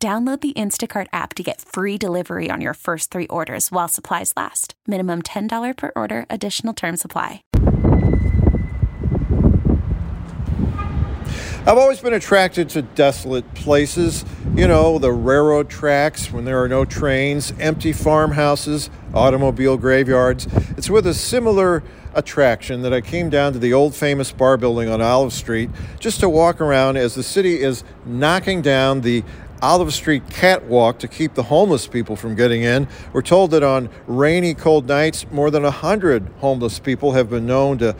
Download the Instacart app to get free delivery on your first three orders while supplies last. Minimum $10 per order, additional term supply. I've always been attracted to desolate places. You know, the railroad tracks when there are no trains, empty farmhouses, automobile graveyards. It's with a similar attraction that I came down to the old Famous Barr building on Olive Street just to walk around as the city is knocking down the Olive Street catwalk to keep the homeless people from getting in. We're told that on rainy, cold nights, more than 100 homeless people have been known to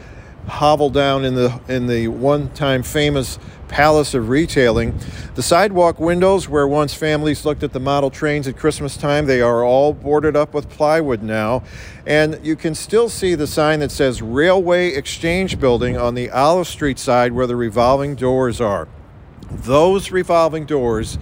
hovel down in the in the one-time famous palace of retailing. The sidewalk windows where once families looked at the model trains at Christmas time, they are all boarded up with plywood now. And you can still see the sign that says Railway Exchange Building on the Olive Street side where the revolving doors are. Those revolving doors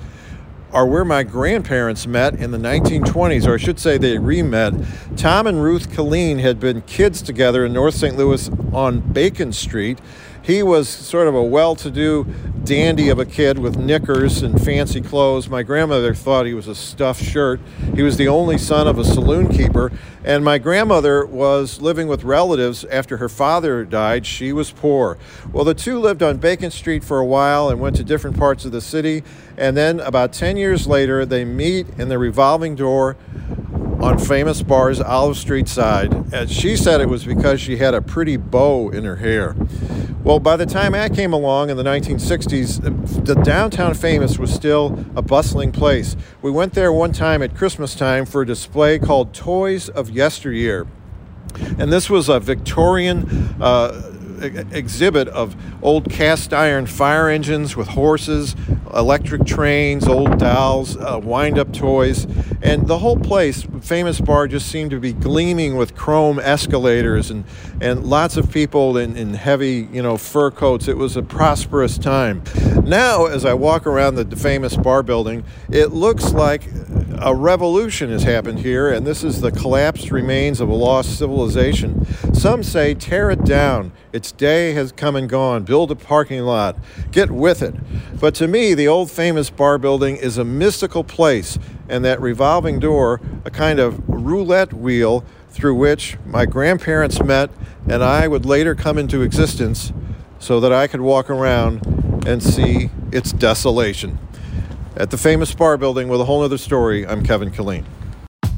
are where my grandparents met in the 1920s, or I should say they re met. Tom and Ruth Killeen had been kids together in North St. Louis on Bacon Street. He was sort of a well to do dandy of a kid with knickers and fancy clothes. My grandmother thought he was a stuffed shirt. He was the only son of a saloon keeper. And my grandmother was living with relatives after her father died. She was poor. Well, the two lived on Bacon Street for a while and went to different parts of the city. And then about 10 years later, they meet in the revolving door on Famous Barr's Olive Street side. And she said it was because she had a pretty bow in her hair. Well, by the time I came along in the 1960s, the downtown famous was still a bustling place. We went there one time at Christmas time for a display called Toys of Yesteryear. And this was a Victorian uh, exhibit of old cast iron fire engines with horses, electric trains, old dolls, uh, wind up toys. And the whole place, Famous Barr, just seemed to be gleaming with chrome escalators and, and lots of people in, in heavy, you know, fur coats. It was a prosperous time. Now, as I walk around the Famous Barr building, it looks like a revolution has happened here, and this is the collapsed remains of a lost civilization. Some say tear it down. Its day has come and gone. Build a parking lot. Get with it. But to me, the old Famous Barr building is a mystical place, and that revolving door, a kind of roulette wheel through which my grandparents met and I would later come into existence so that I could walk around and see its desolation. At the Famous Barr building with a whole other story, I'm Kevin Killeen.